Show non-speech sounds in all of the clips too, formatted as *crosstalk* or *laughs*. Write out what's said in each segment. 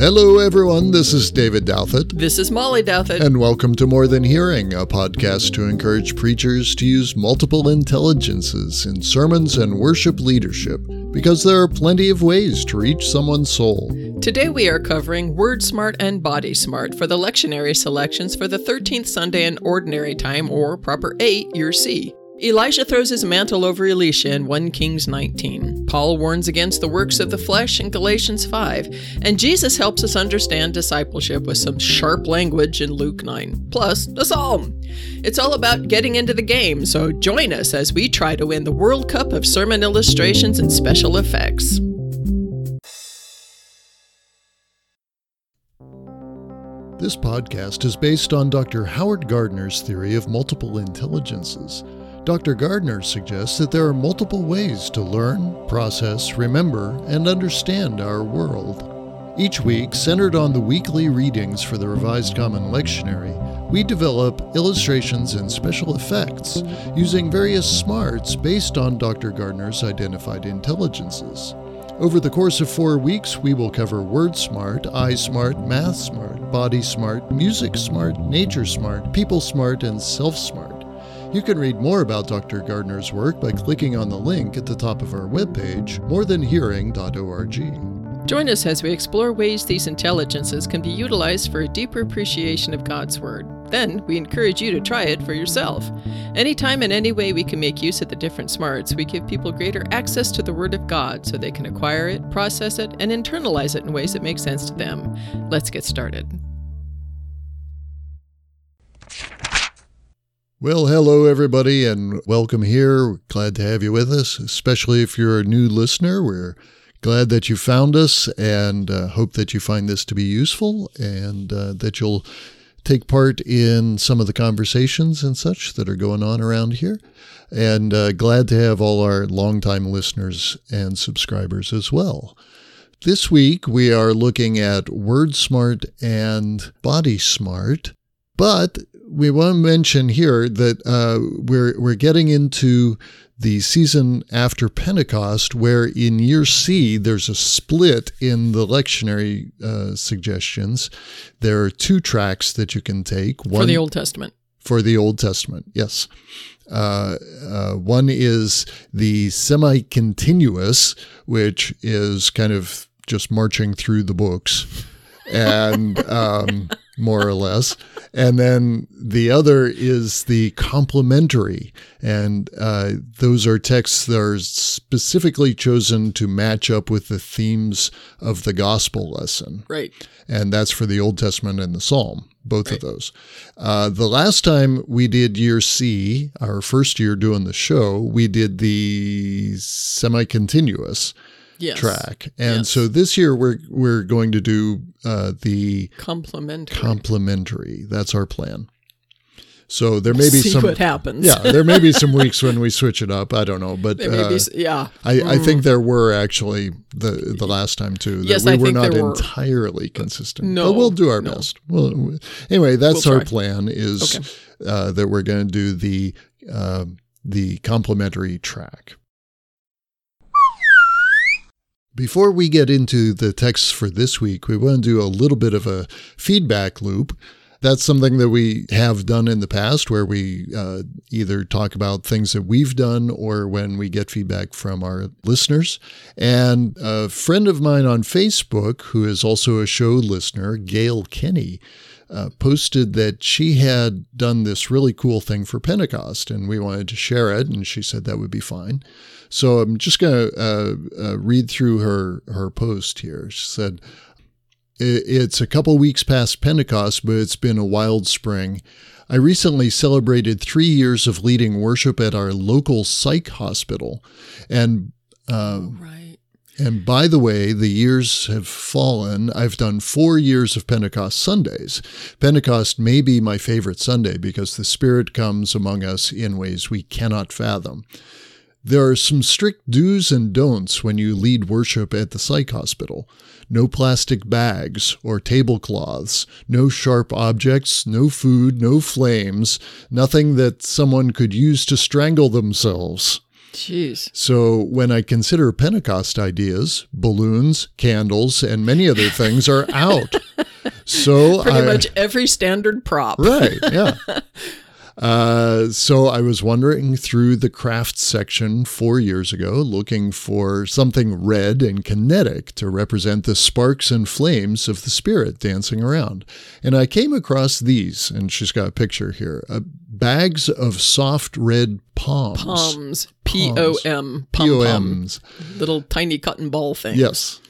Hello, everyone. This is David Douthit. This is Molly Douthit. And welcome to More Than Hearing, a podcast to encourage preachers to use multiple intelligences in sermons and worship leadership, because there are plenty of ways to reach someone's soul. Today we are covering Word Smart and Body Smart for the lectionary selections for the 13th Sunday in Ordinary Time, or Proper 8, Year C. Elijah throws his mantle over Elisha in 1 Kings 19. Paul warns against the works of the flesh in Galatians 5. And Jesus helps us understand discipleship with some sharp language in Luke 9. Plus, a psalm. It's all about getting into the game, so join us as we try to win the World Cup of sermon illustrations and special effects. This podcast is based on Dr. Howard Gardner's theory of multiple intelligences. Dr. Gardner suggests that there are multiple ways to learn, process, remember, and understand our world. Each week, centered on the weekly readings for the Revised Common Lectionary, we develop illustrations and special effects using various smarts based on Dr. Gardner's identified intelligences. Over the course of four weeks, we will cover Word Smart, Eye Smart, Math Smart, Body Smart, Music Smart, Nature Smart, People Smart, and Self Smart. You can read more about Dr. Gardner's work by clicking on the link at the top of our webpage, morethanhearing.org. Join us as we explore ways these intelligences can be utilized for a deeper appreciation of God's Word. Then, we encourage you to try it for yourself. Anytime and any way we can make use of the different smarts, we give people greater access to the Word of God so they can acquire it, process it, and internalize it in ways that make sense to them. Let's get started. Well, hello, everybody, and welcome here. Glad to have you with us, especially if you're a new listener. We're glad that you found us and uh, hope that you find this to be useful and uh, that you'll take part in some of the conversations and such that are going on around here. And uh, glad to have all our longtime listeners and subscribers as well. This week, we are looking at Word Smart and Body Smart. But we want to mention here that uh, we're we're getting into the season after Pentecost, where in year C there's a split in the lectionary uh, suggestions. There are two tracks that you can take. One, for the Old Testament. For the Old Testament, yes. Uh, uh, one is the semi continuous, which is kind of just marching through the books. and um, more or less. And then the other is the complementary. And uh, those are texts that are specifically chosen to match up with the themes of the gospel lesson. Right. And that's for the Old Testament and the Psalm, both right. of those. Uh, the last time we did year C, our first year doing the show, we did the semi continuous yes. track. And yes. so this year we're we're going to do uh, the complementary. Complementary. That's our plan. So there may be some what happens. yeah, there may be some weeks when we switch it up. I don't know, but uh, be, yeah, I, mm. I, think there were actually the the last time too that yes, we I were not were. entirely consistent. No, but we'll do our no. best. Well, anyway, that's we'll our plan. Is okay. uh, that we're going to do the uh, the complementary track. Before we get into the texts for this week, we want to do a little bit of a feedback loop. That's something that we have done in the past where we uh, either talk about things that we've done or when we get feedback from our listeners. And a friend of mine on Facebook, who is also a show listener, Gail Kenny, uh, posted that she had done this really cool thing for Pentecost and we wanted to share it. And she said that would be fine. So I'm just going to uh, uh, read through her, her post here. She said, It's a couple weeks past Pentecost, but it's been a wild spring. I recently celebrated three years of leading worship at our local psych hospital. And uh, oh, right. And by the way, the years have fallen. I've done four years of Pentecost Sundays. Pentecost may be my favorite Sunday because the Spirit comes among us in ways we cannot fathom. There are some strict do's and don'ts when you lead worship at the psych hospital. No plastic bags or tablecloths, no sharp objects, no food, no flames, nothing that someone could use to strangle themselves. Jeez. So when I consider Pentecost ideas, balloons, candles, and many other things are out. *laughs* So Pretty I, much every standard prop. right, yeah. *laughs* Uh, so I was wandering through the crafts section four years ago, looking for something red and kinetic to represent the sparks and flames of the spirit dancing around. And I came across these, and she's got a picture here: uh, bags of soft red palms. Poms. P O M. Pom pom. P-O-Ms. Little tiny cotton ball thing. Yes.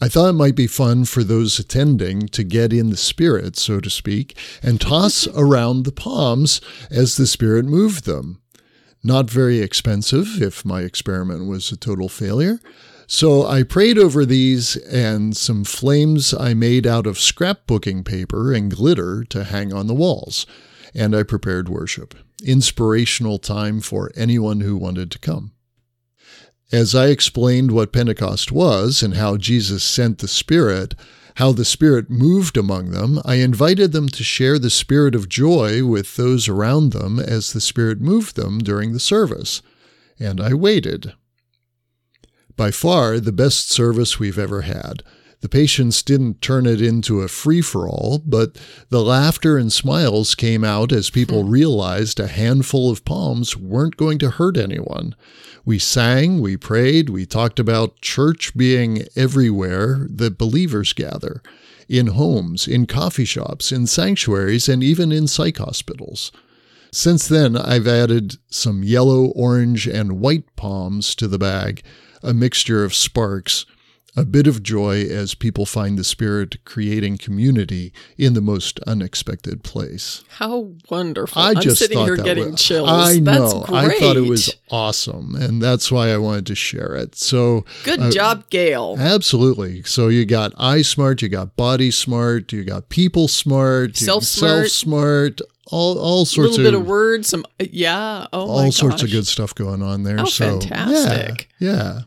I thought it might be fun for those attending to get in the spirit, so to speak, and toss *laughs* around the palms as the spirit moved them. Not very expensive if my experiment was a total failure. So I prayed over these and some flames I made out of scrapbooking paper and glitter to hang on the walls. And I prepared worship. Inspirational time for anyone who wanted to come. As I explained what Pentecost was and how Jesus sent the Spirit, how the Spirit moved among them, I invited them to share the spirit of joy with those around them as the Spirit moved them during the service. And I waited. By far the best service we've ever had. The patients didn't turn it into a free for all, but the laughter and smiles came out as people hmm. realized a handful of palms weren't going to hurt anyone. We sang, we prayed, we talked about church being everywhere that believers gather in homes, in coffee shops, in sanctuaries, and even in psych hospitals. Since then, I've added some yellow, orange, and white palms to the bag, a mixture of sparks, a bit of joy as people find the Spirit creating community in the most unexpected place. How wonderful. I I'm just sitting thought here that getting was, chills. I That's know. great. I thought it was awesome, and that's why I wanted to share it. So Good uh, job, Gail. Absolutely. So you got eye smart, you got body smart, you got people smart, you- Self-smart. self-smart, all all A sorts little bit of of words, some yeah. Oh all sorts of good stuff going on there. So fantastic. Yeah, yeah.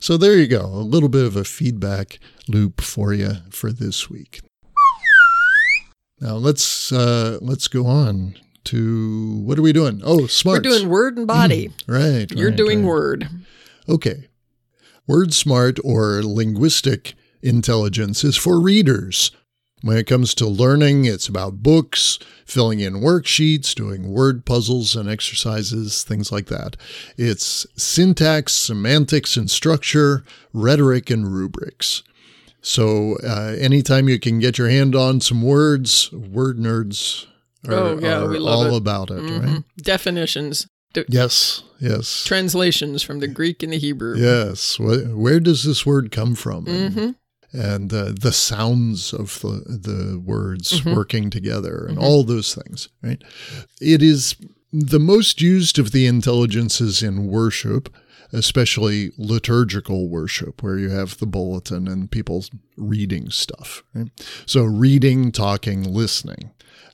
So there you go. A little bit of a feedback loop for you for this week. Now let's uh let's go on to what are we doing? Oh, smart. We're doing word and body. right. You're right, doing right. word. Okay. Word smart or linguistic intelligence is for readers. When it comes to learning, it's about books, filling in worksheets, doing word puzzles and exercises, things like that. It's syntax, semantics and structure, rhetoric and rubrics. So, uh, anytime you can get your hand on some words, word nerds are, Oh, yeah, are all it. about it, right? Mhm. Definitions, D- Yes, yes. translations from the Greek and the Hebrew. Yes. Wh- Where does this word come from? And, hmm and uh, the sounds of the, the words Mhm. working together and Mhm. all those things, right? It is the most used of the intelligences in worship, especially liturgical worship, where you have the bulletin and people reading stuff. Right? So, reading, talking, listening.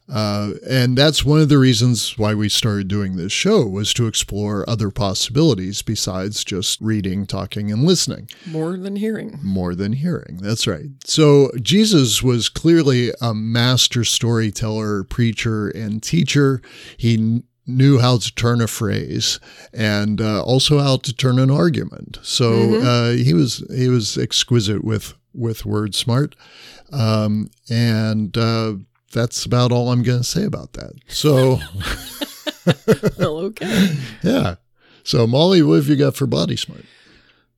Uh, and that's one of the reasons why we started doing this show was to explore other possibilities besides just reading, talking, and listening More than hearing. more than hearing. That's right. So Jesus was clearly a master storyteller, preacher, and teacher. He knew how to turn a phrase and uh, also how to turn an argument. So Mhm. uh, he was he was exquisite with with word smart, um, and uh, that's about all I'm going to say about that. So well, *laughs* okay. yeah. So Molly, what have you got for body smart?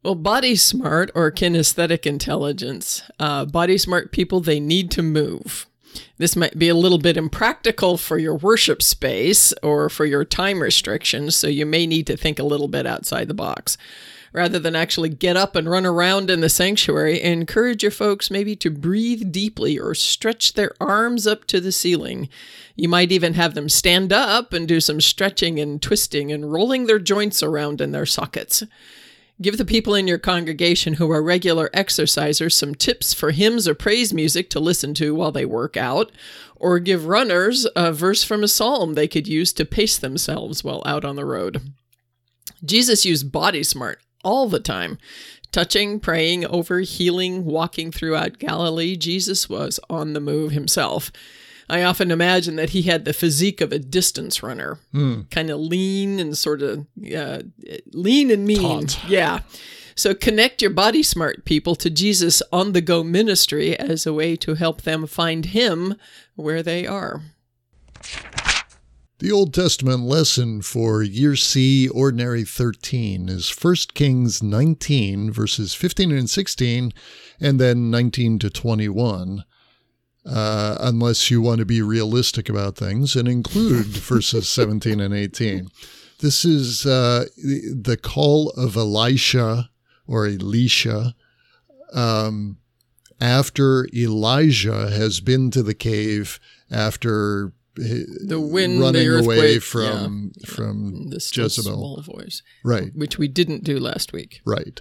Well, body smart or kinesthetic intelligence, uh, body smart people, they need to move. This might be a little bit impractical for your worship space or for your time restrictions, so you may need to think a little bit outside the box. Rather than actually get up and run around in the sanctuary, encourage your folks maybe to breathe deeply or stretch their arms up to the ceiling. You might even have them stand up and do some stretching and twisting and rolling their joints around in their sockets. Give the people in your congregation who are regular exercisers some tips for hymns or praise music to listen to while they work out, or give runners a verse from a psalm they could use to pace themselves while out on the road. Jesus used body smart all the time. Touching, praying over, healing, walking throughout Galilee, Jesus was on the move himself. I often imagine that he had the physique of a distance runner, Hmm. kind of lean and sort of uh, lean and mean. Taut. Yeah. So connect your body smart people to Jesus on the go ministry as a way to help them find him where they are. The Old Testament lesson for Year C, Ordinary 13, is 1 Kings 19, verses 15 and 16, and then 19 to 21. Uh, unless you want to be realistic about things and include *laughs* verses 17 and 18. This is uh, the call of Elisha or Elisha um, after Elijah has been to the cave after The wind, running the away from from the still Jezebel. small voice, Right, which we didn't do last week. right.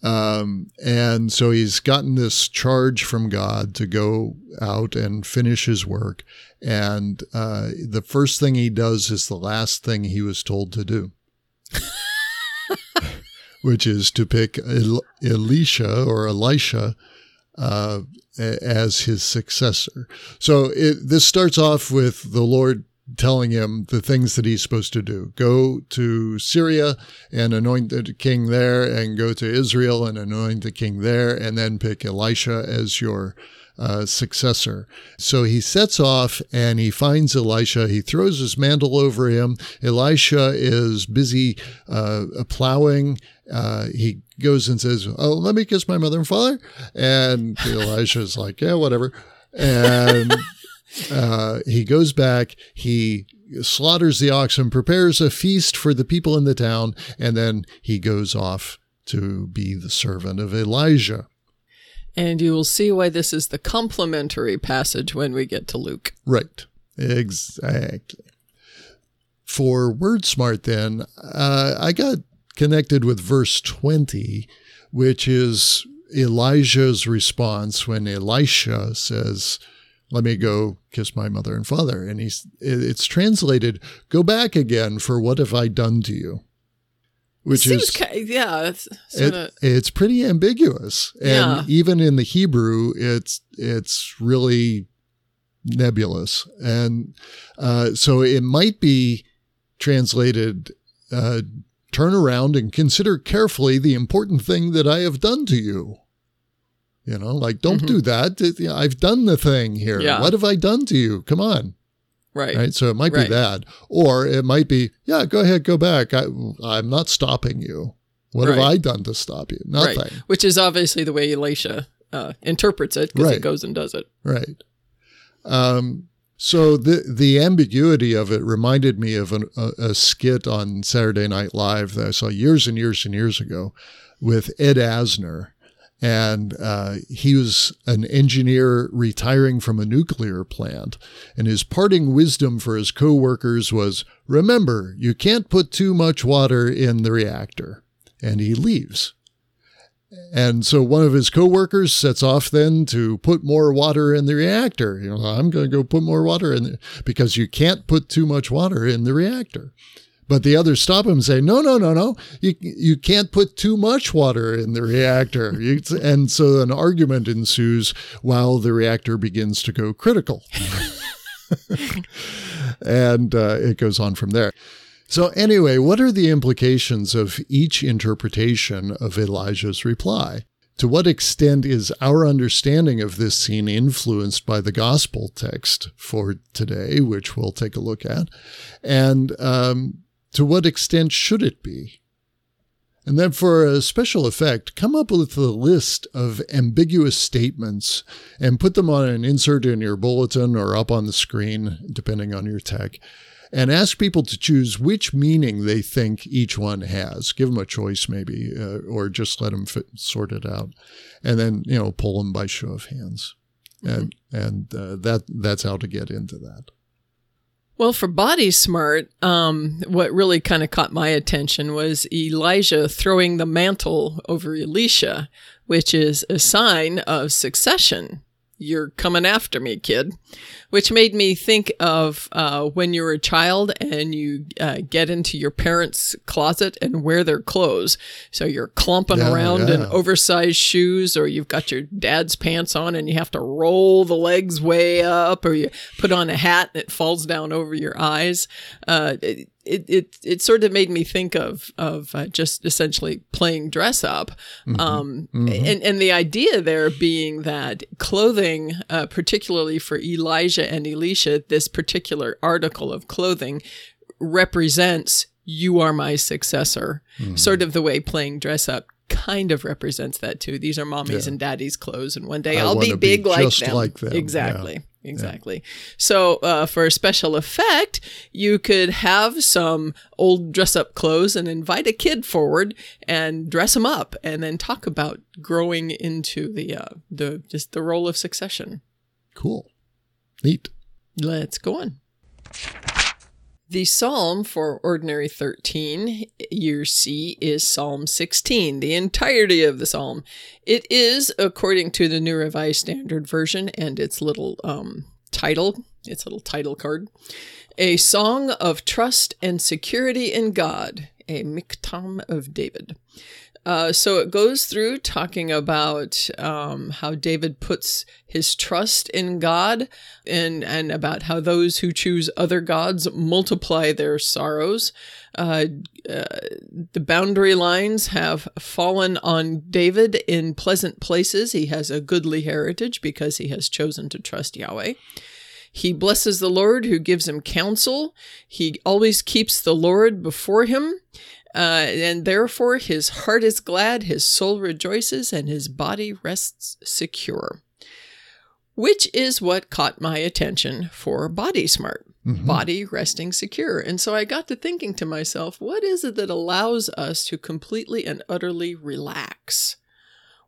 Um, and so he's gotten this charge from God to go out and finish his work. And uh, the first thing he does is the last thing he was told to do, *laughs* which is to pick El- Elisha or Elisha uh, as his successor. So it, this starts off with the Lord telling him the things that he's supposed to do. Go to Syria and anoint the king there, and go to Israel and anoint the king there, and then pick Elisha as your uh, successor. So he sets off and he finds Elisha. He throws his mantle over him. Elisha is busy uh, plowing. Uh, he goes and says, Oh, let me kiss my mother and father. And Elisha's like, Yeah, whatever. And uh, he goes back, he slaughters the oxen, prepares a feast for the people in the town, and then he goes off to be the servant of Elijah. And you will see why this is the complementary passage when we get to Luke. Right. Exactly. For WordSmart, then, uh, I got connected with verse 20, which is Elijah's response when Elisha says, let me go kiss my mother and father. And he's, it's translated, go back again, for what have I done to you? Which Seems is, ki- yeah, it's it, it's pretty ambiguous. And Yeah. even in the Hebrew, it's, it's really nebulous. And uh, so it might be translated, uh, turn around and consider carefully the important thing that I have done to you. You know, like, don't Mhm. do that. I've done the thing here. Yeah. What have I done to you? Come on. Right. Right. So it might Right. be that. Or it might be, yeah, go ahead, go back. I, I'm not stopping you. What have I done to stop you? Nothing. Right. Which is obviously the way Elisha uh, interprets it because Right. he goes and does it. Right. Um, so the the ambiguity of it reminded me of an, a, a skit on Saturday Night Live that I saw years and years and years ago with Ed Asner. And uh, he was an engineer retiring from a nuclear plant. And his parting wisdom for his coworkers was remember, you can't put too much water in the reactor. And he leaves. And so one of his coworkers sets off then to put more water in the reactor. You know, I'm going to go put more water in there because you can't put too much water in the reactor. But the others stop him and say, no, no, no, no. You, you can't put too much water in the reactor. And so an argument ensues while the reactor begins to go critical. *laughs* and uh, it goes on from there. So, anyway, what are the implications of each interpretation of Elijah's reply? To what extent is our understanding of this scene influenced by the gospel text for today, which we'll take a look at? And um, to what extent should it be? And then, for a special effect, come up with a list of ambiguous statements and put them on an insert in your bulletin or up on the screen, depending on your tech and ask people to choose which meaning they think each one has. Give them a choice, maybe, uh, or just let them fit, sort it out, and then you know pull them by show of hands, and and uh, that that's how to get into that. Well, for Body Smart, um, what really kind of caught my attention was Elijah throwing the mantle over Elisha, which is a sign of succession. You're coming after me, kid. Which made me think of uh, when you're a child and you uh, get into your parents' closet and wear their clothes. So you're clumping Yeah, around in oversized shoes, or you've got your dad's pants on and you have to roll the legs way up, or you put on a hat and it falls down over your eyes. Uh, it, it, it, it sort of made me think of of uh, just essentially playing dress up, um, and and the idea there being that clothing, uh, particularly for Elijah and Elisha, this particular article of clothing represents you are my successor, sort of the way playing dress up kind of represents that too. These are mommy's and daddy's clothes, and one day I I'll be wanna be big like, them. like them, yeah. Exactly. Exactly. So, uh, for a special effect, you could have some old dress up clothes and invite a kid forward and dress him up and then talk about growing into the, uh, the, just the role of succession. Cool. Neat. Let's go on. The psalm for Ordinary 13, year C, is Psalm 16, the entirety of the psalm. It is, according to the New Revised Standard Version and its little um, title, its little title card, a song of trust and security in God, a miktam of David. Uh, so it goes through talking about um, how David puts his trust in God and, and about how those who choose other gods multiply their sorrows. Uh, uh, the boundary lines have fallen on David in pleasant places. He has a goodly heritage because he has chosen to trust Yahweh. He blesses the Lord who gives him counsel. He always keeps the Lord before him. Uh, and therefore his heart is glad, his soul rejoices, and his body rests secure. Which is what caught my attention for Body Smart, body resting secure. And so I got to thinking to myself, what is it that allows us to completely and utterly relax?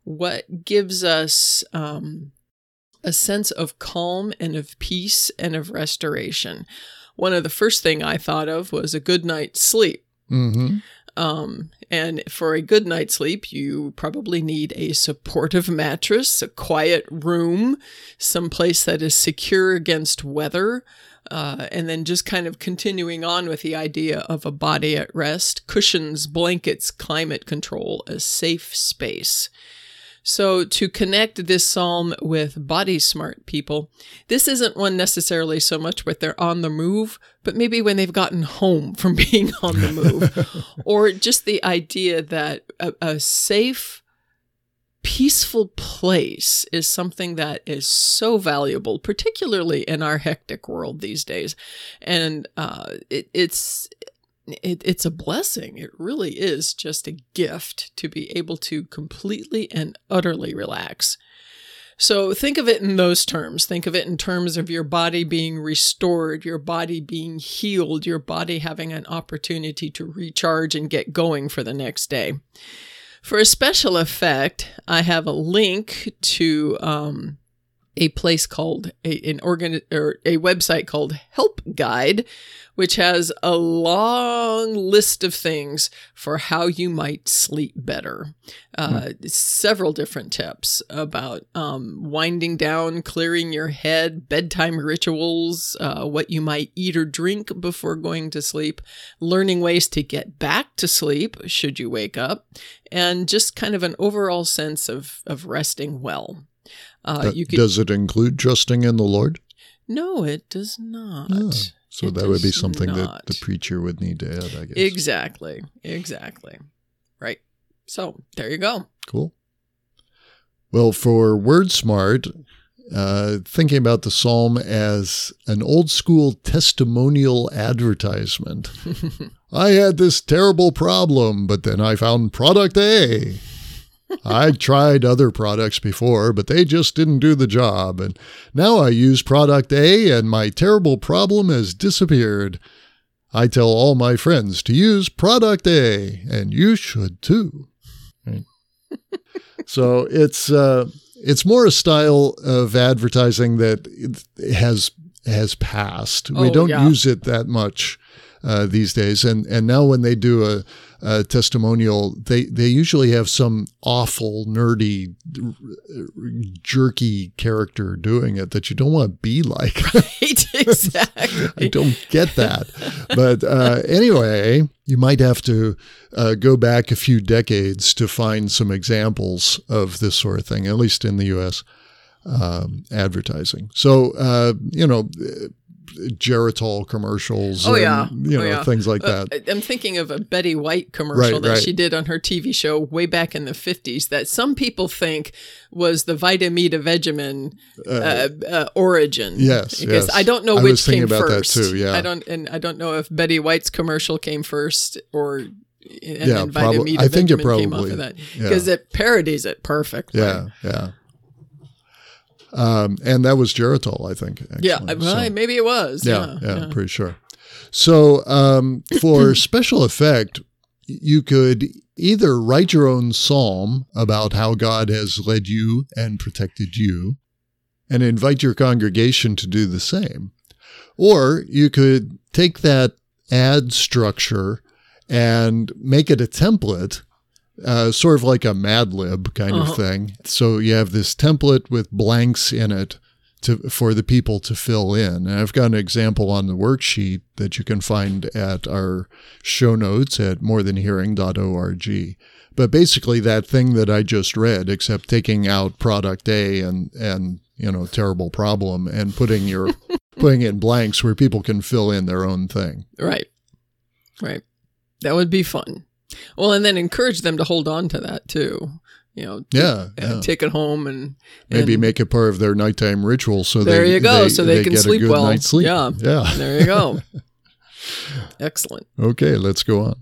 What gives us um, a sense of calm and of peace and of restoration? One of the first thing I thought of was a good night's sleep. Mm-hmm. Um, and for a good night's sleep, you probably need a supportive *laughs* mattress, a quiet room, someplace that is secure against weather, uh, and then just kind of continuing on with the idea of a body at rest, cushions, blankets, climate control, a safe space. So, to connect this psalm with body smart people, this isn't one necessarily so much with they're on the move, but maybe when they've gotten home *laughs* from being on the move, *laughs* or just the idea that a, a safe, peaceful place is something that is so valuable, particularly in our hectic world these days. And uh, it, it's it, it's a blessing. It really is just a gift to be able to completely and utterly relax. So think of it in those terms. Think of it in terms of your body being restored, your body being healed, your body having an opportunity to recharge and get going for the next day. For a special effect, I have a link to um, a place called a, an organ or a website called Help Guide, which has a long list of things for how you might sleep better. Uh, Several different tips about um, winding down, clearing your head, bedtime rituals, uh, what you might eat or drink before going to sleep, learning ways to get back to sleep should you wake up, and just kind of an overall sense of, of resting well. Uh, That- you could Does it include trusting in the Lord? no, it does not. Oh, so It that would be something that the preacher would need to add, I guess. Exactly. Exactly. Right. So there you go. Cool. Well, for WordSmart, uh, thinking about the psalm as an old school testimonial advertisement. *laughs* I had this terrible problem, but then I found product A. I tried other products before, but they just didn't do the job. And now I use product A, and my terrible problem has disappeared. I tell all my friends to use product A, and you should too. Right? *laughs* so it's uh, it's more a style of advertising that has has passed. we Oh, don't yeah. use it that much uh, these days. And and now when they do a, a testimonial, they they usually have some awful, nerdy, jerky character doing it that you don't want to be like. *laughs* Right, *laughs* exactly. I don't get that. But uh, anyway, you might have to uh, go back a few decades to find some examples of this sort of thing, at least in the U.S. Um, advertising. So, uh, you know, Geritol commercials. Oh and, yeah, you know oh, yeah. things like Uh, that. I'm thinking of a Betty White commercial Right, that right. she did on her TV show way back in the 50s that some people think was the Vitameatavegamin uh, uh, origin. yes, because yes. I don't know I which came first. too, yeah. I don't, and I don't know if Betty White's commercial came first or. And Yeah, then prob- Vitamita I think it Vegemin came off probably- of that yeah. because it parodies it perfectly. yeah, yeah. Um, and that was Geritol, I think. Actually. yeah. So- maybe it was. yeah, Yeah, yeah, pretty sure. So um, for *clears throat* special effect, you could either write your own psalm about how God has led you and protected you, and invite your congregation to do the same, or you could take that ad structure and make it a template. Uh, sort of like a Mad Lib kind Uh-huh. of thing. So you have this template with blanks in it to for the people to fill in. And I've got an example on the worksheet that you can find at our show notes at morethanhearing.org. But basically that thing that I just read, except taking out product A and and you know, terrible problem and putting your *laughs* putting in blanks where people can fill in their own thing. Right. Right. That would be fun. Well, and then encourage them to hold on to that too. You know, Yeah. uh, yeah. take it home and Maybe make it part of their nighttime ritual so There they, you go, so they can get sleep well. sleep. Yeah. Yeah. There you go. *laughs* Excellent. Okay, let's go on.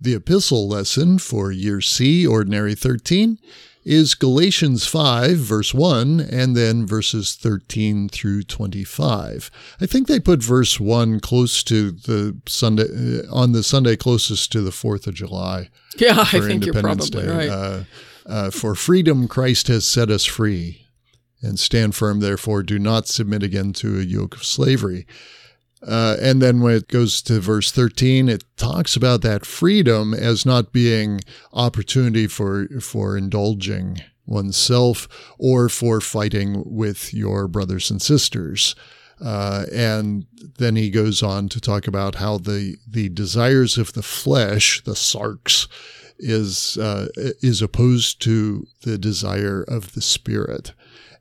The epistle lesson for year C, ordinary 13, is Galatians 5, verse 1, and then verses 13 through 25. I think they put verse 1 close to the Sunday, uh, on the Sunday closest to the 4th of July *laughs* Yeah, I think you're probably Day. right. Uh, uh, for freedom, Christ has set us free. And stand firm, therefore, do not submit again to a yoke of slavery. Uh, and then when it goes to verse 13, it talks about that freedom as not being opportunity for, for indulging oneself or for fighting with your brothers and sisters. Uh, and then he goes on to talk about how the, the desires of the flesh, the sarx, is uh, is opposed to the desire of the spirit.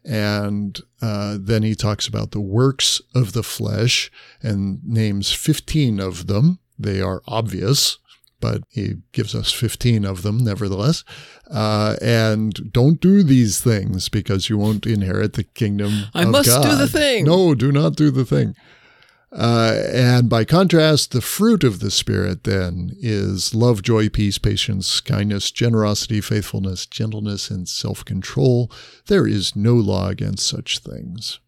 And uh, then he talks about the works of the flesh and names 15 of them. They are obvious, but he gives us 15 of them nevertheless. Uh, and don't do these things because you won't inherit the kingdom I must do the thing. No, do not do the thing. Uh, and by contrast, the fruit of the Spirit then is love, joy, peace, patience, kindness, generosity, faithfulness, gentleness, and self control. There is no law against such things.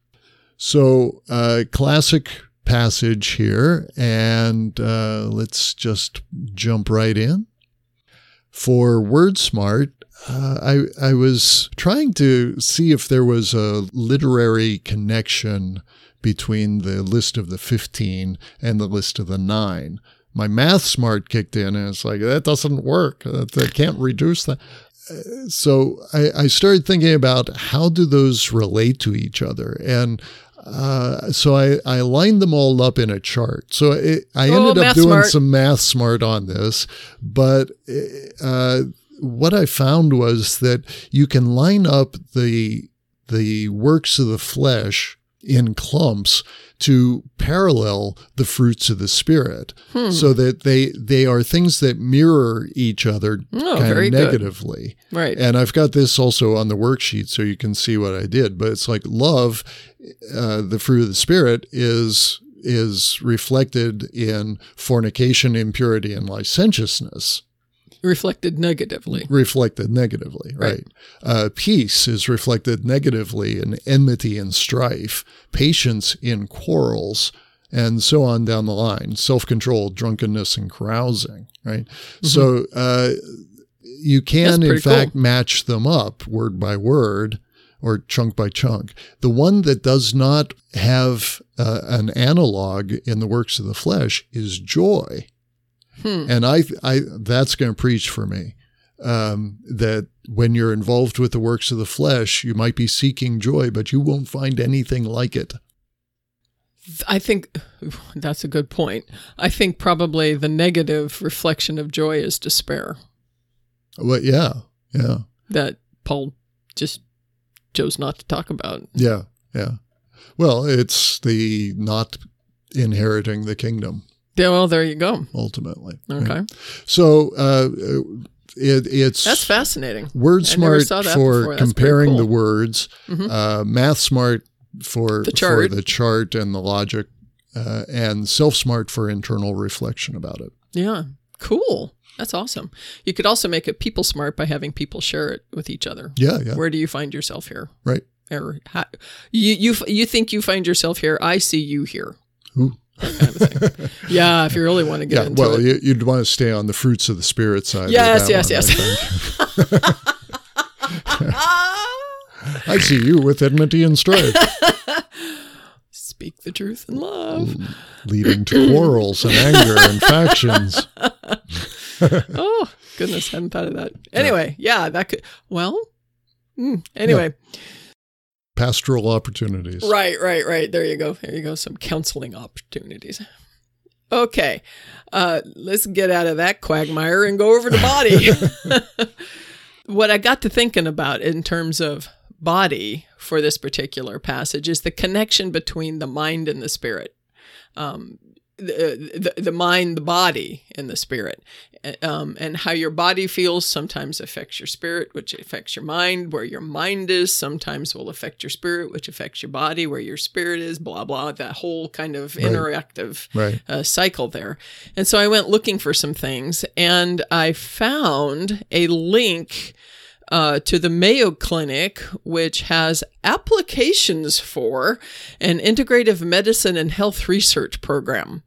So, uh, classic passage here, and uh, let's just jump right in. For WordSmart, uh, I, I was trying to see if there was a literary connection between the list of the 15 and the list of the nine. My math smart kicked in and it's like, that doesn't work. That, that can't reduce that. Uh, So I, I started thinking about how do those relate to each other? And uh, so I, I lined them all up in a chart. So it, I Oh, ended up doing smart. some math smart on this, but uh, what I found was that you can line up the the works of the flesh in clumps to parallel the fruits of the spirit Hmm. so that they they are things that mirror each other Oh, kind very of good. negatively Right. and I've got this also on the worksheet so you can see what I did. But it's like love, uh, the fruit of the spirit is is reflected in fornication, impurity, and licentiousness. Reflected negatively. Reflected negatively, Right. right? Uh, peace is reflected negatively in enmity and strife, patience in quarrels, and so on down the line. Self control, drunkenness, and carousing, right? So uh, you Mm-hmm. Can, in pretty cool. fact, match them up word by word or chunk by chunk. The one that does not have uh, an analog in the works of the flesh is joy. And I, I, that's going to preach for me. Um, that when you're involved with the works of the flesh, you might be seeking joy, but you won't find anything like it. I think *laughs* that's a good point. I think probably the negative reflection of joy is despair Well, yeah, yeah, that Paul just chose not to talk about. yeah, yeah. Well, it's the not inheriting the kingdom Yeah, well, there you go. ultimately. right? Okay. So uh, it, it's That's fascinating. word smart for before. That's pretty comparing cool. the words, Mhm. uh, math smart for The for chart. the chart and the logic, uh, and self smart for internal reflection about it. Yeah. Cool. That's awesome. You could also make it people smart by having people share it with each other. Yeah, yeah, Where do you find yourself here? right. Or how, you you you think you find yourself here? I see you here. Ooh. That kind of thing. *laughs* yeah, if you really want to get Yeah, into well, it. you, you'd want to stay on the fruits of the spirit side. Yes, yes, one, yes. *laughs* *laughs* I. See you with enmity and strife, Speak the truth in love. leading to quarrels and anger and factions. oh goodness, hadn't thought of that. Anyway, yeah, that could. Well, mm, anyway, Pastoral opportunities. right, right, right. There you go. There you go. Some counseling opportunities. Okay, uh, let's get out of that quagmire and go over to body. *laughs* *laughs* what I got to thinking about in terms of body for this particular passage is the connection between the mind and the spirit. Um, the, the, the mind, the body, and the spirit, um, and how your body feels sometimes affects your spirit, which affects your mind. Where your mind is sometimes will affect your spirit, which affects your body. Where your spirit is, blah blah. That whole kind of interactive Right. uh, cycle there. And so I went looking for some things, and I found a link uh, to the Mayo Clinic, which has applications for an integrative medicine and health research program.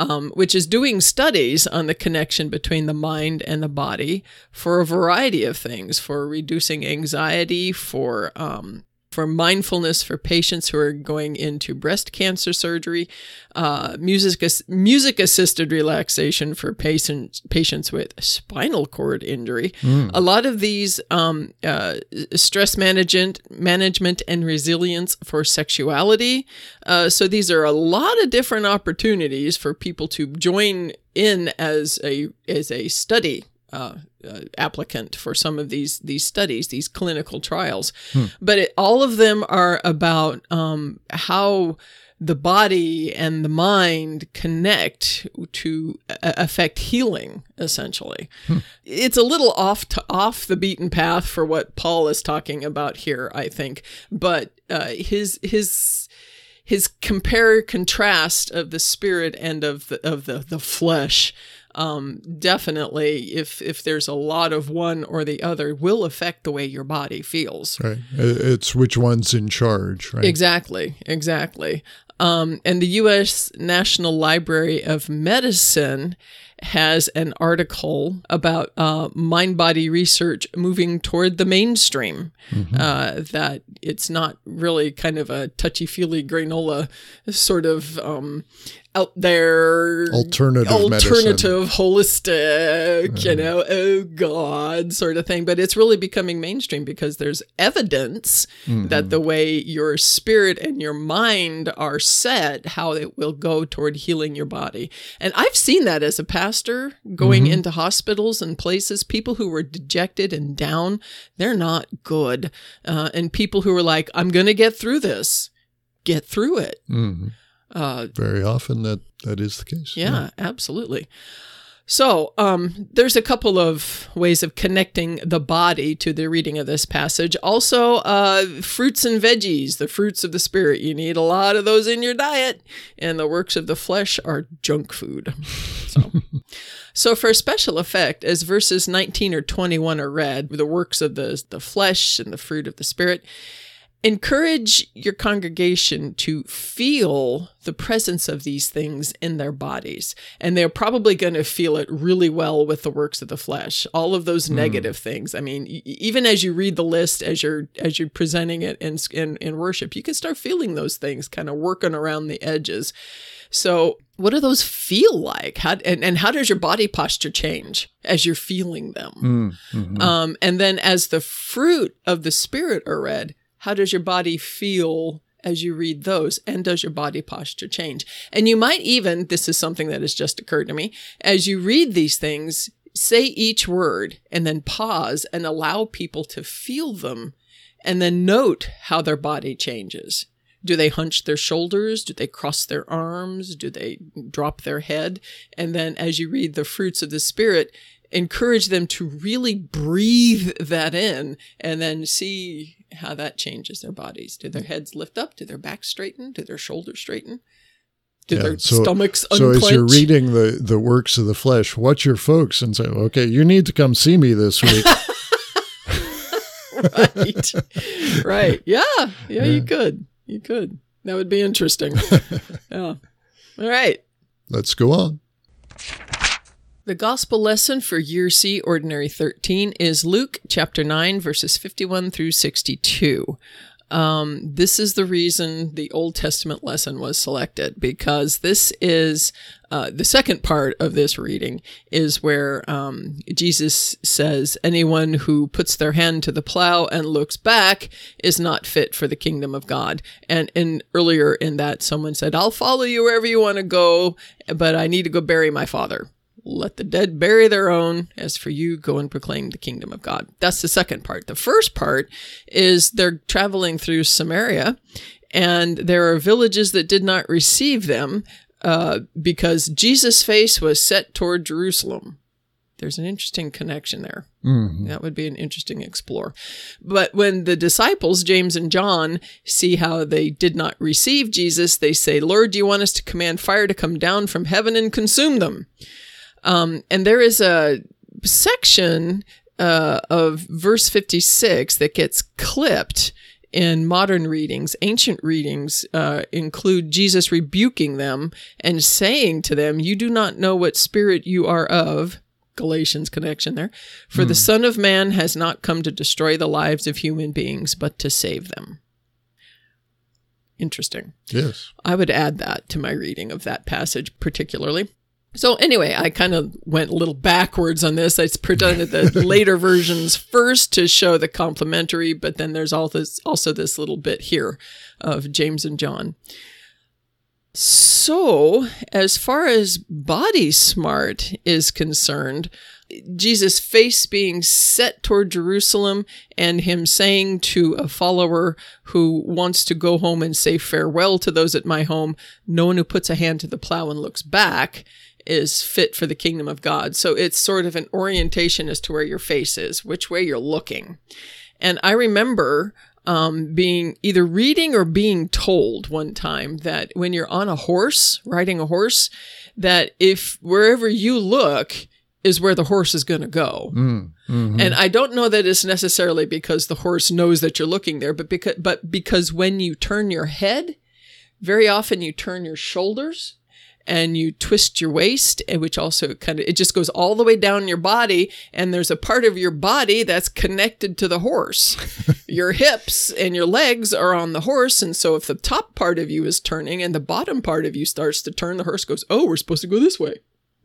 Um, which is doing studies on the connection between the mind and the body for a variety of things, for reducing anxiety, for um, for mindfulness for patients who are going into breast cancer surgery, uh, music music assisted relaxation for patients patients with spinal cord injury. A lot of these um, uh, stress management management and resilience for sexuality. Uh, so these are a lot of different opportunities for people to join in as a as a study uh, uh, applicant for some of these these studies, these clinical trials. But it, all of them are about um, how the body and the mind connect to a- affect healing. Essentially, it's a little off to off the beaten path for what Paul is talking about here. I think, but uh, his his his compare contrast of the spirit and of the of the the flesh um, definitely if if there's a lot of one or the other will affect the way your body feels Right. It's which one's in charge, right? exactly exactly um, and the u.s national library of medicine has an article about uh, mind body research moving toward the mainstream. Uh, that it's not really kind of a touchy feely granola sort of um, out there. Alternative medicine. alternative holistic you know oh god sort of thing. But it's really becoming mainstream because there's evidence that the way your spirit and your mind are set how it will go toward healing your body. And i've seen that as a pastor going into hospitals and places people who were dejected and down they're not good. Uh, and people who are like i'm gonna get through this. Get through it. Mhm. Uh, Very often that that is the case. yeah, absolutely. So, um, there's a couple of ways of connecting the body to the reading of this passage. Also, uh, fruits and veggies, the fruits of the spirit. You need a lot of those in your diet, and the works of the flesh are junk food. *laughs* So, so for special effect, as verses 19 or 21 are read, the works of the the flesh and the fruit of the spirit. Encourage your congregation to feel the presence of these things in their bodies. And they're probably going to feel it really well with the works of the flesh. All of those mm. negative things. I mean even as you read the list as you're as you're presenting it in, in in worship you can start feeling those things kind of working around the edges. So what do those feel like? How and, and how does your body posture change as you're feeling them? Mm, mm-hmm. um, and then as the fruit of the spirit are read how does your body feel as you read those? And does your body posture change? And you might even, this is something that has just occurred to me, as you read these things, say each word and then pause and allow people to feel them and then note how their body changes. Do they hunch their shoulders? Do they cross their arms? Do they drop their head? And then as you read the fruits of the Spirit, encourage them to really breathe that in and then see how that changes their bodies. Do their heads lift up? Do their backs straighten? Do their shoulders straighten? Do yeah, their so, stomachs unclench? So as you're reading the, the works of the flesh, watch your folks and say, okay, you need to come see me this week. *laughs* right. Right. Yeah. yeah. Yeah, you could. You could. That would be interesting. *laughs* yeah. All right. Let's go on. The gospel lesson for year C, ordinary 13, is Luke chapter 9, verses 51 through 62. Um, this is the reason the Old Testament lesson was selected because this is uh, the second part of this reading is where um, Jesus says, Anyone who puts their hand to the plow and looks back is not fit for the kingdom of God. And in earlier in that, someone said, I'll follow you wherever you want to go, but I need to go bury my father. Let the dead bury their own. As for you, go and proclaim the kingdom of God. That's the second part. The first part is they're traveling through Samaria, and there are villages that did not receive them uh, because Jesus' face was set toward Jerusalem. There's an interesting connection there. Mm-hmm. That would be an interesting explore. But when the disciples, James and John, see how they did not receive Jesus, they say, Lord, do you want us to command fire to come down from heaven and consume them? Um, and there is a section uh, of verse 56 that gets clipped in modern readings. Ancient readings uh, include Jesus rebuking them and saying to them, You do not know what spirit you are of. Galatians connection there. For the hmm. Son of Man has not come to destroy the lives of human beings, but to save them. Interesting. Yes. I would add that to my reading of that passage, particularly. So anyway, I kind of went a little backwards on this. I presented the *laughs* later versions first to show the complementary, but then there's also this, also this little bit here of James and John. So, as far as body smart is concerned, Jesus' face being set toward Jerusalem and him saying to a follower who wants to go home and say farewell to those at my home, no one who puts a hand to the plow and looks back is fit for the kingdom of God. So it's sort of an orientation as to where your face is, which way you're looking. And I remember um, being either reading or being told one time that when you're on a horse, riding a horse, that if wherever you look is where the horse is going to go. Mm, mm-hmm. And I don't know that it's necessarily because the horse knows that you're looking there, but because, but because when you turn your head, very often you turn your shoulders and you twist your waist, which also kind of, it just goes all the way down your body. And there's a part of your body that's connected to the horse. *laughs* your hips and your legs are on the horse. And so if the top part of you is turning and the bottom part of you starts to turn, the horse goes, Oh, we're supposed to go this way.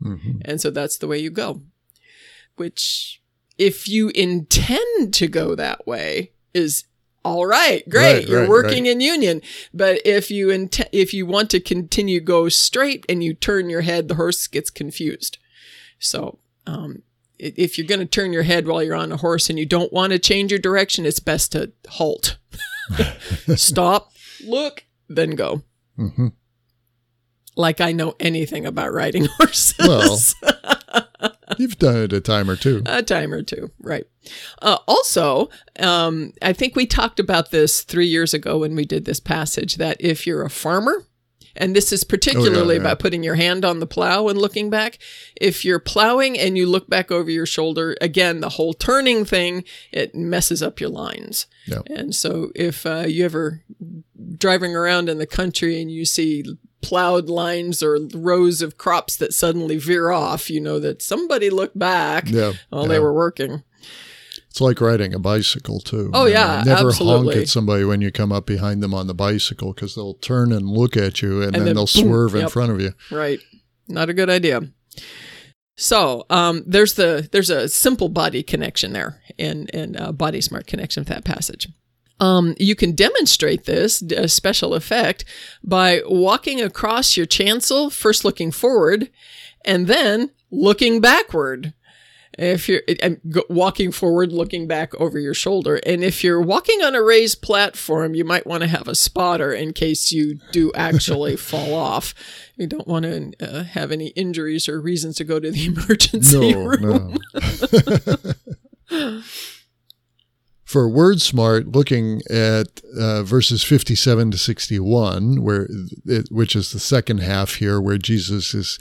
Mm-hmm. And so that's the way you go, which if you intend to go that way is all right, great. Right, You're right, working right. in union. But if you int- if you want to continue go straight and you turn your head, the horse gets confused. So, um, if you're going to turn your head while you're on a horse and you don't want to change your direction, it's best to halt, *laughs* stop, look, then go. Mm-hmm. Like I know anything about riding *laughs* horses. Well, You've done it a time or two. A time or two, right. Uh, also, um, I think we talked about this three years ago when we did this passage that if you're a farmer And this is particularly yeah. about putting your hand on the plow and looking back. If you're plowing and you look back over your shoulder, again, the whole turning thing, it messes up your lines. Yeah. And so if uh, you ever driving around in the country and you see plowed lines or rows of crops that suddenly veer off, you know that somebody looked back Yeah, while yeah. they were working. It's like riding a bicycle too. Oh, You know, yeah, never absolutely. honk at somebody when you come up behind them on the bicycle because they'll turn and look at you, and, then, then they'll boom, swerve in front of you. Right. Not a good idea. So um, there's the there's a simple body connection there and and uh, body smart connection with that passage. Um, you can demonstrate this a special effect by walking across your chancel, first looking forward, and then looking backward. If you're walking forward, looking back over your shoulder, and if you're walking on a raised platform, you might want to have a spotter in case you do actually *laughs* fall off. You don't want to uh, have any injuries or reasons to go to the *laughs* emergency No, room. no. *laughs* For word smart, looking at uh, verses 57 to 61, where it, which is the second half here, where Jesus is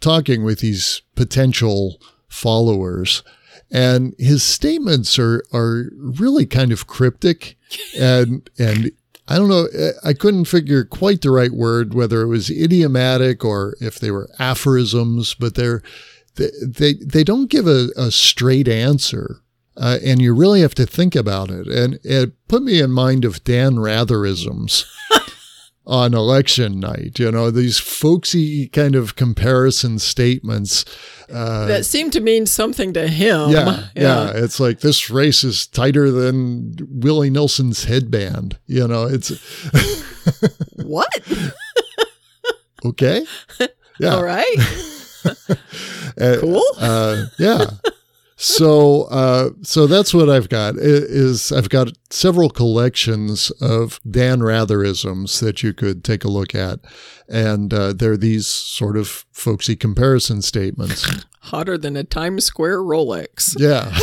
talking with these potential followers, and his statements are are really kind of cryptic, and and I don't know, I couldn't figure quite the right word, whether it was idiomatic or if they were aphorisms, but they're they they, they don't give a, a straight answer. Uh, and you really have to think about it. And it put me in mind of Dan Ratherisms *laughs* on election night. You know, these folksy kind of comparison statements. Uh, that seemed to mean something to him. *laughs* yeah, yeah, It's like this race is tighter than Willie Nelson's headband. You know, it's *laughs* What? okay. Yeah. All right. Uh, Cool. Uh, yeah. So, uh, so that's what I've got. Is I've got several collections of Dan Ratherisms that you could take a look at, and uh, they're these sort of folksy comparison statements. *laughs* Hotter than a Times Square Rolex. Yeah.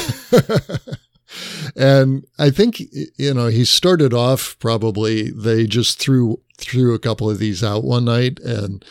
*laughs* and I think you know he started off probably they just threw threw a couple of these out one night and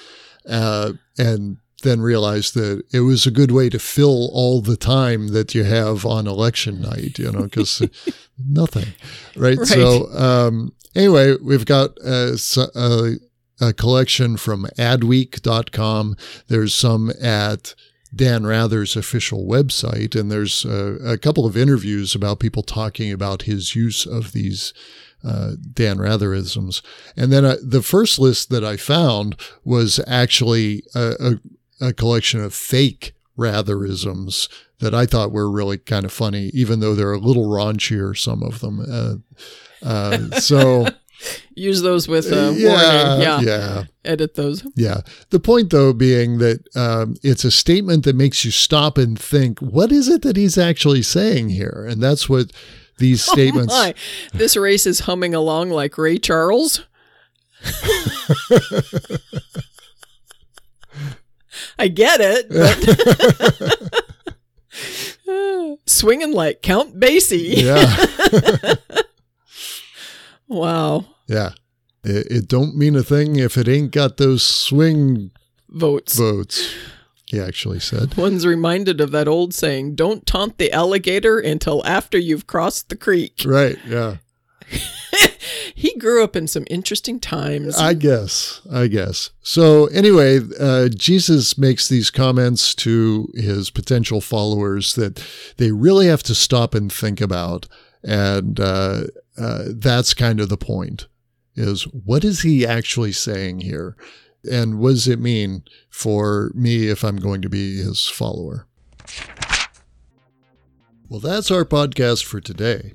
uh, and then realized that it was a good way to fill all the time that you have on election night, you know, because *laughs* nothing, right? Right. So um, anyway, we've got so- a, a collection from adweek.com. There's some at Dan Rather's official website, and there's uh, a couple of interviews about people talking about his use of these uh, Dan Ratherisms. And then uh, the first list that I found was actually a, a, collection of fake Ratherisms that I thought were really kind of funny, even though they're a little raunchier, some of them. Uh, uh, so, *laughs* Use those with a yeah. Yeah. yeah. Edit those. Yeah. The point, though, being that um, it's a statement that makes you stop and think, what is it that he's actually saying here? And that's what these *laughs* statements. Oh my. This race is humming along like Ray Charles. *laughs* I get it, but *laughs* swinging like Count Basie. yeah. *laughs* Wow. Yeah. It, it don't mean a thing if it ain't got those swing Votes. votes, he actually said. One's reminded of that old saying, don't taunt the alligator until after you've crossed the creek. Right. Yeah. *laughs* He grew up in some interesting times. I guess. I guess. So anyway, uh, Jesus makes these comments to his potential followers that they really have to stop and think about, and uh, uh, that's kind of the point: is what is he actually saying here, and what does it mean for me if I'm going to be his follower? Well, that's our podcast for today.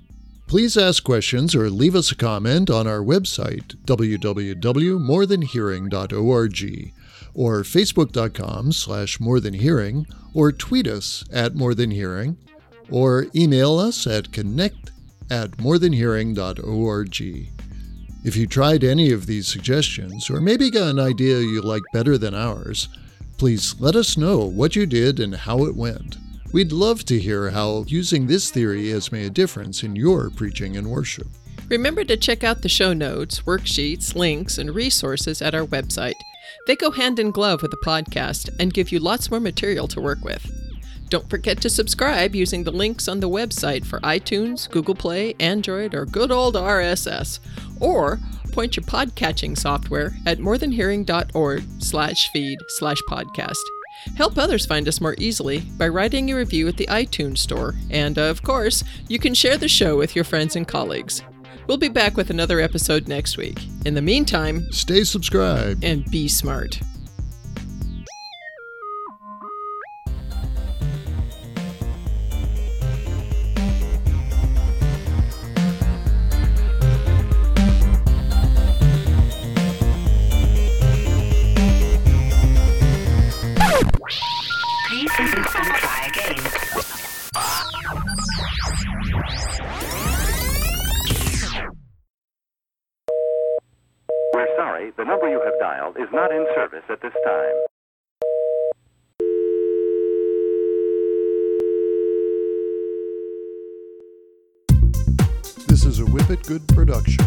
Please ask questions or leave us a comment on our website, www.morethanhearing.org, or facebook.com slash morethanhearing, or tweet us at morethanhearing, or email us at connect at morethanhearing.org. If you tried any of these suggestions, or maybe got an idea you like better than ours, please let us know what you did and how it went. We'd love to hear how using this theory has made a difference in your preaching and worship. Remember to check out the show notes, worksheets, links, and resources at our website. They go hand in glove with the podcast and give you lots more material to work with. Don't forget to subscribe using the links on the website for iTunes, Google Play, Android, or good old RSS. Or point your podcatching software at morethanhearing.org slash feed slash podcast. Help others find us more easily by writing a review at the iTunes Store. And, of course, you can share the show with your friends and colleagues. We'll be back with another episode next week. In the meantime, Stay subscribed. and be smart. Sorry, the number you have dialed is not in service at this time. This is a Whippet Good production.